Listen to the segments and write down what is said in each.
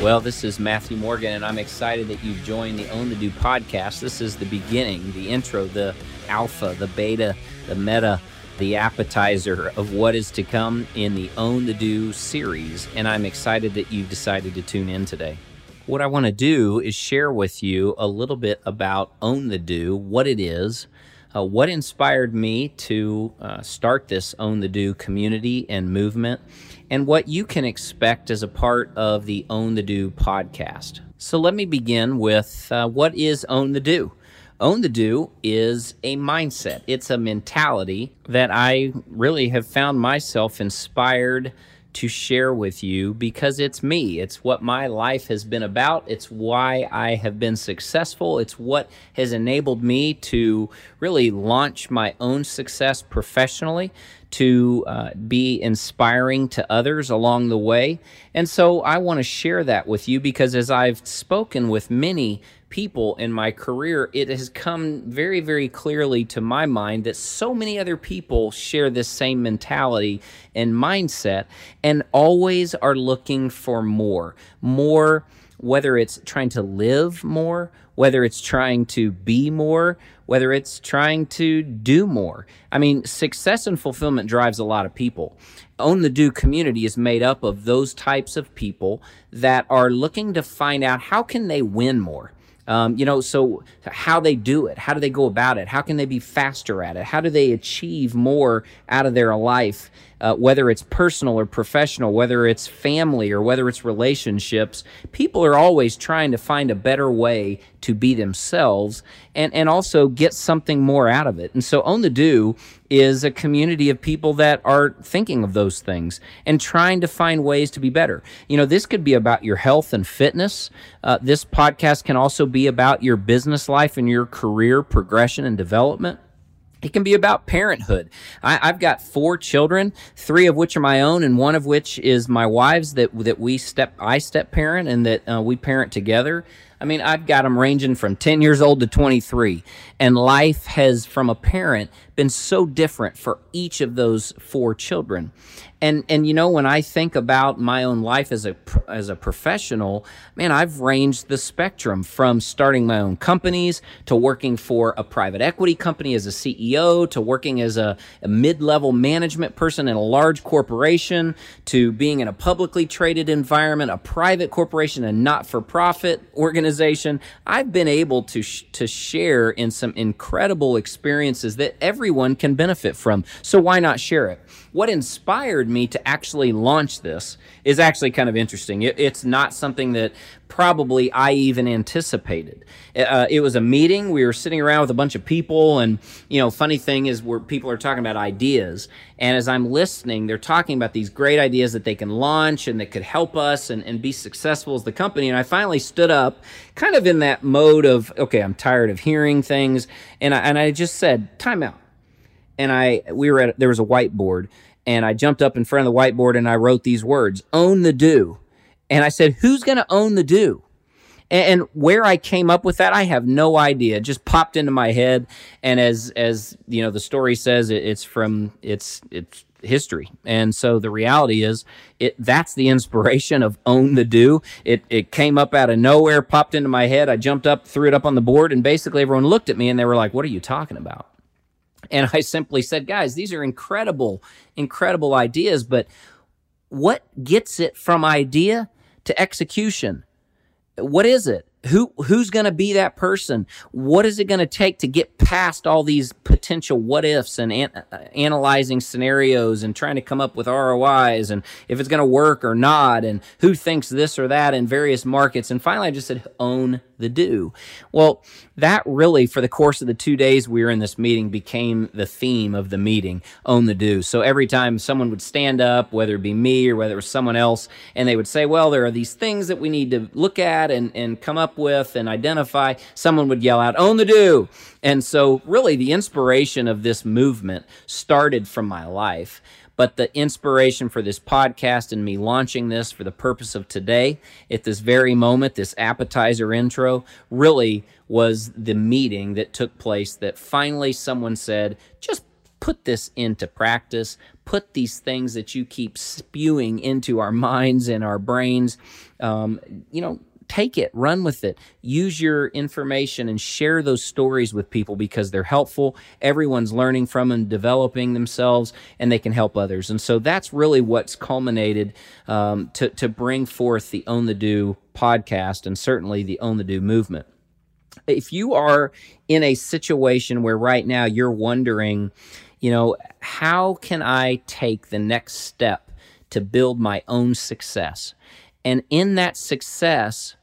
Well, this is Matthew Morgan, and I'm excited that you've joined the Own the Do podcast. This is the beginning, the intro, the alpha, the beta, the meta, the appetizer of what is to come in the Own the Do series. And I'm excited that you've decided to tune in today. What I want to do is share with you a little bit about Own the Do, what it is, uh, what inspired me to uh, start this Own the Do community and movement and what you can expect as a part of the Own the Do podcast. So let me begin with uh, what is Own the Do? Own the Do is a mindset, it's a mentality that I really have found myself inspired to share with you because it's me. It's what my life has been about. It's why I have been successful. It's what has enabled me to really launch my own success professionally, to uh, be inspiring to others along the way. And so I want to share that with you because as I've spoken with many people in my career, it has come very, very clearly to my mind that so many other people share this same mentality and mindset and always are looking for more. More, whether it's trying to live more, whether it's trying to be more, whether it's trying to do more. I mean, success and fulfillment drives a lot of people. Own the Do community is made up of those types of people that are looking to find out how can they win more. Um, you know, so how they do it, how do they go about it, how can they be faster at it, how do they achieve more out of their life, uh, whether it's personal or professional, whether it's family or whether it's relationships. People are always trying to find a better way to be themselves and, and also get something more out of it. And so, Own the Do is a community of people that are thinking of those things and trying to find ways to be better. You know, this could be about your health and fitness. Uh, this podcast can also be about your business life and your career progression and development. It can be about parenthood. I, have got four children, three of which are my own, and one of which is my wife's. That that we step, I step parent, and that uh, we parent together. I mean, I've got them ranging from 10 years old to 23. And life has, from a parent, been so different for each of those four children. And, and you know, when I think about my own life as a, as a professional, man, I've ranged the spectrum from starting my own companies to working for a private equity company as a CEO to working as a, a mid level management person in a large corporation to being in a publicly traded environment, a private corporation, a not for profit organization. I've been able to, sh- to share in some incredible experiences that everyone can benefit from. So why not share it? What inspired me to actually launch this is actually kind of interesting. It, it's not something that probably I even anticipated. Uh, it was a meeting. We were sitting around with a bunch of people, and you know, funny thing is, where people are talking about ideas, and as I'm listening, they're talking about these great ideas that they can launch and that could help us and, and be successful as the company. And I finally stood up, kind of in that mode of, okay, I'm tired of hearing things, and I, and I just said, time out and I we were at there was a whiteboard and I jumped up in front of the whiteboard and I wrote these words: "Own the do." And I said, "Who's going to own the do?" And, where I came up with that, I have no idea. It just popped into my head, and as as you know, the story says, it, it's from it's it's history. And so the reality is it that's the inspiration of own the do. It it came up out of nowhere, popped into my head. I jumped up, threw it up on the board, and basically everyone looked at me and they were like, "What are you talking about?" And I simply said, guys, these are incredible, incredible ideas, but what gets it from idea to execution? What is it? who who's going to be that person what is it going to take to get past all these potential what ifs and an, uh, analyzing scenarios and trying to come up with ROIs and if it's going to work or not and who thinks this or that in various markets and finally I just said own the do well that really for the course of the 2 days we were in this meeting became the theme of the meeting own the do so every time someone would stand up whether it be me or whether it was someone else and they would say well there are these things that we need to look at and and come up with and identify, someone would yell out, Own the do. And so, really, the inspiration of this movement started from my life. But the inspiration for this podcast and me launching this for the purpose of today, at this very moment, this appetizer intro, really was the meeting that took place that finally someone said, just put this into practice. Put these things that you keep spewing into our minds and our brains. Um, you know, take it, run with it, use your information and share those stories with people because they're helpful. Everyone's learning from them, developing themselves, and they can help others. And so that's really what's culminated um, to, to bring forth the Own the Do podcast and certainly the Own the Do movement. If you are in a situation where right now you're wondering, you know, how can I take the next step to build my own success? And in that success,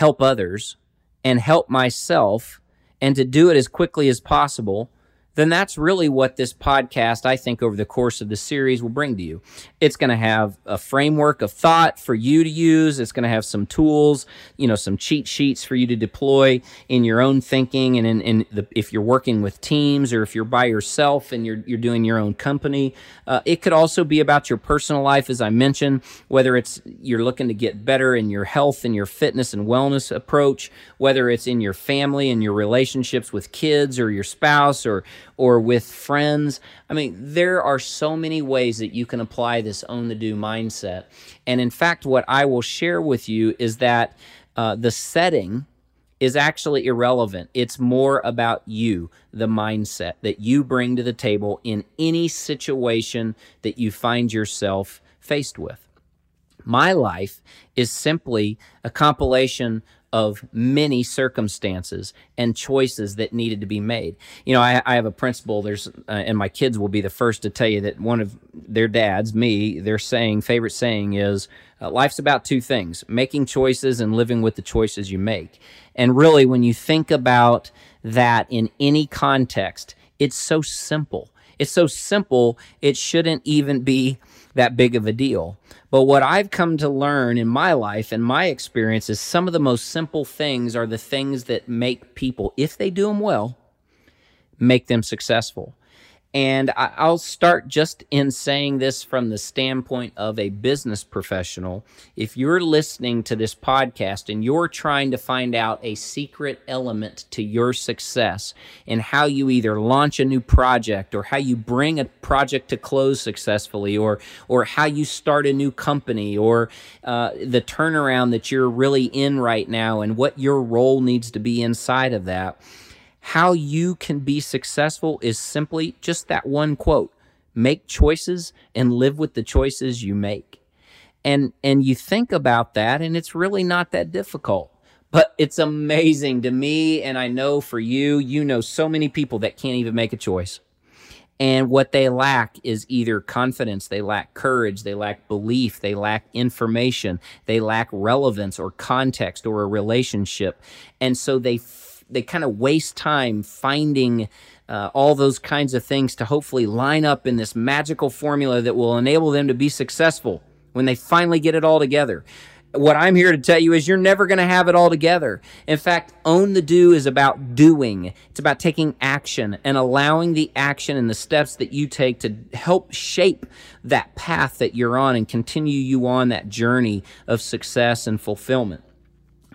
help others and help myself and to do it as quickly as possible then that's really what this podcast, I think, over the course of the series will bring to you. It's going to have a framework of thought for you to use. It's going to have some tools, you know, some cheat sheets for you to deploy in your own thinking. And in, in the, if you're working with teams or if you're by yourself and you're, you're doing your own company, uh, it could also be about your personal life, as I mentioned, whether it's you're looking to get better in your health and your fitness and wellness approach, whether it's in your family and your relationships with kids or your spouse or or with friends. I mean, there are so many ways that you can apply this own the do mindset. And in fact, what I will share with you is that uh, the setting is actually irrelevant. It's more about you, the mindset that you bring to the table in any situation that you find yourself faced with. My life is simply a compilation of many circumstances and choices that needed to be made. You know, I, I have a principle. There's, uh, and my kids will be the first to tell you that one of their dads, me, their saying, favorite saying is, uh, life's about two things: making choices and living with the choices you make. And really, when you think about that in any context, it's so simple. It's so simple, it shouldn't even be that big of a deal. But what I've come to learn in my life and my experience is some of the most simple things are the things that make people, if they do them well, make them successful. And I'll start just in saying this from the standpoint of a business professional. If you're listening to this podcast and you're trying to find out a secret element to your success and how you either launch a new project or how you bring a project to close successfully or, or how you start a new company or uh, the turnaround that you're really in right now and what your role needs to be inside of that how you can be successful is simply just that one quote make choices and live with the choices you make. And and you think about that and it's really not that difficult but it's amazing to me and i know for you you know so many people that can't even make a choice. And what they lack is either confidence they lack courage they lack belief they lack information they lack relevance or context or a relationship. And so they they kind of waste time finding uh, all those kinds of things to hopefully line up in this magical formula that will enable them to be successful when they finally get it all together. What I'm here to tell you is you're never going to have it all together. In fact, own the do is about doing. It's about taking action and allowing the action and the steps that you take to help shape that path that you're on and continue you on that journey of success and fulfillment.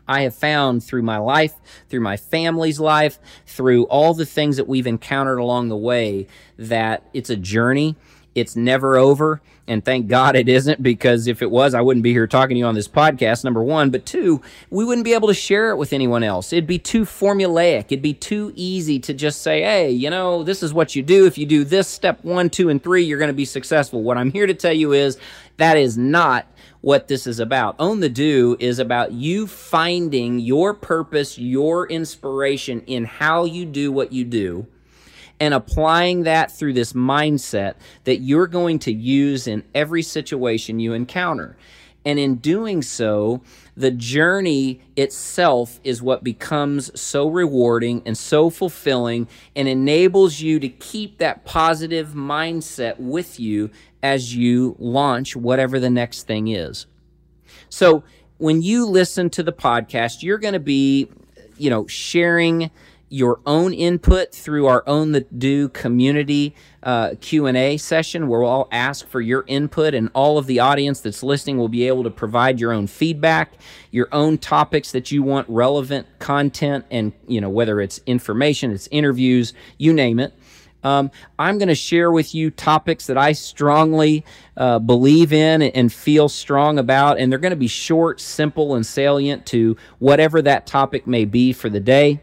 I have found through my life, through my family's life, through all the things that we've encountered along the way, that it's a journey. It's never over. And thank God it isn't, because if it was, I wouldn't be here talking to you on this podcast, number one. But two, we wouldn't be able to share it with anyone else. It'd be too formulaic. It'd be too easy to just say, hey, you know, this is what you do. If you do this step one, two, and three, you're going to be successful. What I'm here to tell you is that is not what this is about. Own the Do is about you finding your purpose, your inspiration in how you do what you do and applying that through this mindset that you're going to use in every situation you encounter. And in doing so, the journey itself is what becomes so rewarding and so fulfilling and enables you to keep that positive mindset with you as you launch whatever the next thing is. So when you listen to the podcast, you're going to be, you know, sharing your own input through our own the do community uh, q&a session where we'll all ask for your input and all of the audience that's listening will be able to provide your own feedback your own topics that you want relevant content and you know whether it's information it's interviews you name it Um, I'm going to share with you topics that I strongly uh, believe in and feel strong about, and they're going to be short, simple, and salient to whatever that topic may be for the day.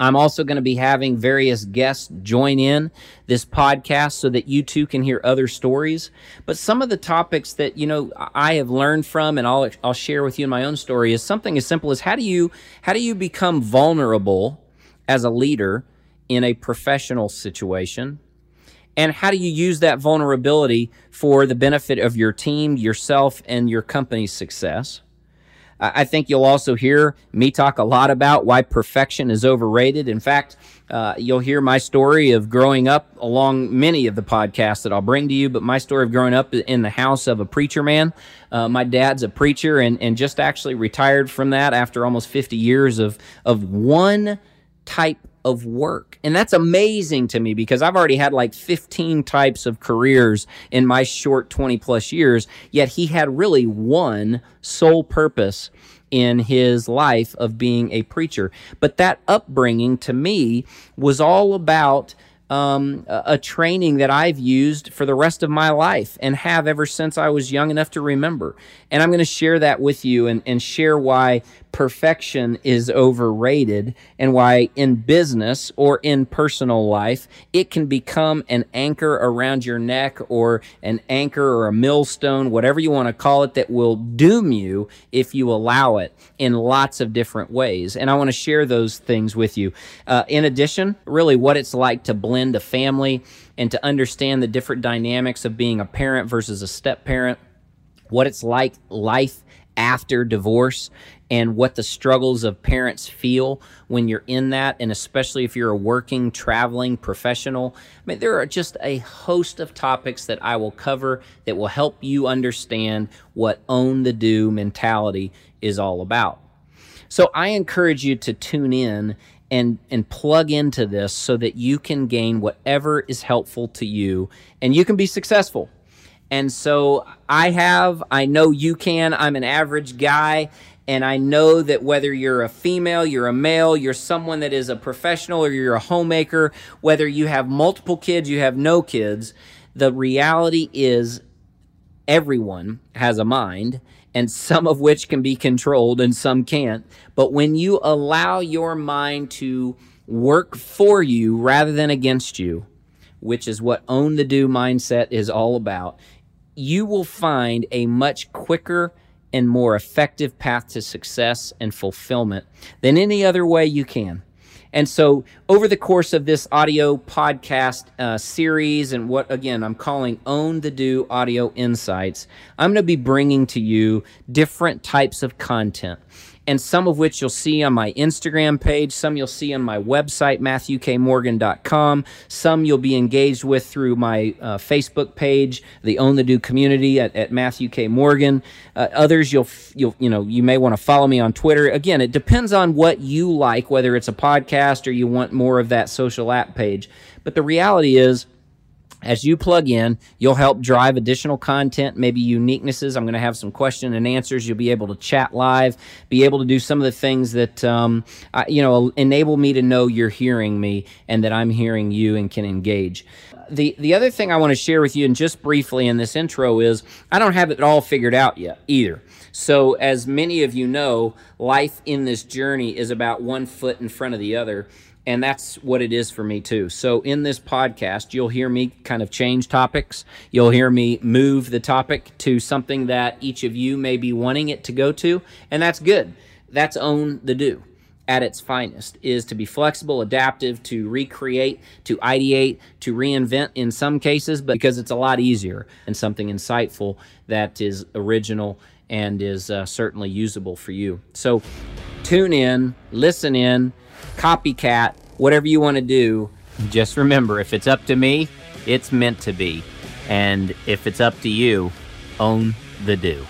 I'm also going to be having various guests join in this podcast so that you too can hear other stories. But some of the topics that, you know, I have learned from and I'll, I'll share with you in my own story is something as simple as how do you, how do you become vulnerable as a leader in a professional situation? And how do you use that vulnerability for the benefit of your team, yourself, and your company's success? I think you'll also hear me talk a lot about why perfection is overrated. In fact, uh, you'll hear my story of growing up along many of the podcasts that I'll bring to you, but my story of growing up in the house of a preacher man. Uh, my dad's a preacher and, and just actually retired from that after almost 50 years of, of one type of work. And that's amazing to me because I've already had like 15 types of careers in my short 20 plus years, yet he had really one sole purpose in his life of being a preacher. But that upbringing to me was all about um, a, training that I've used for the rest of my life and have ever since I was young enough to remember. And I'm going to share that with you and, and share why perfection is overrated and why in business or in personal life it can become an anchor around your neck or an anchor or a millstone, whatever you want to call it, that will doom you if you allow it in lots of different ways. And I want to share those things with you. Uh, in addition, really what it's like to blend a family and to understand the different dynamics of being a parent versus a step parent, what it's like life after divorce and what the struggles of parents feel when you're in that, and especially if you're a working, traveling professional. I mean, there are just a host of topics that I will cover that will help you understand what own the do mentality is all about. So I encourage you to tune in and and plug into this so that you can gain whatever is helpful to you and you can be successful and so I have, I know you can. I'm an average guy. And I know that whether you're a female, you're a male, you're someone that is a professional, or you're a homemaker, whether you have multiple kids, you have no kids, the reality is everyone has a mind, and some of which can be controlled and some can't. But when you allow your mind to work for you rather than against you, which is what own the do mindset is all about, you will find a much quicker and more effective path to success and fulfillment than any other way you can. And so, over the course of this audio podcast uh, series, and what again I'm calling Own the Do Audio Insights, I'm going to be bringing to you different types of content and some of which you'll see on my Instagram page, some you'll see on my website, MatthewKMorgan.com, some you'll be engaged with through my uh, Facebook page, the Own the Do community at, at Matthew K. Morgan. Uh, others you'll, you'll, you know, you may want to follow me on Twitter. Again, it depends on what you like, whether it's a podcast or you want more of that social app page. But the reality is, as you plug in, you'll help drive additional content, maybe uniquenesses. I'm going to have some question and answers. You'll be able to chat live, be able to do some of the things that, um, I, you know, enable me to know you're hearing me and that I'm hearing you and can engage. The, the other thing I want to share with you, and just briefly in this intro, is I don't have it all figured out yet either. So, as many of you know, life in this journey is about one foot in front of the other and that's what it is for me too. So in this podcast, you'll hear me kind of change topics. You'll hear me move the topic to something that each of you may be wanting it to go to, and that's good. That's own the do at its finest is to be flexible, adaptive, to recreate, to ideate, to reinvent in some cases, but because it's a lot easier and something insightful that is original and is uh, certainly usable for you. So tune in, listen in, copycat, whatever you want to do. Just remember if it's up to me, it's meant to be. And if it's up to you, own the do.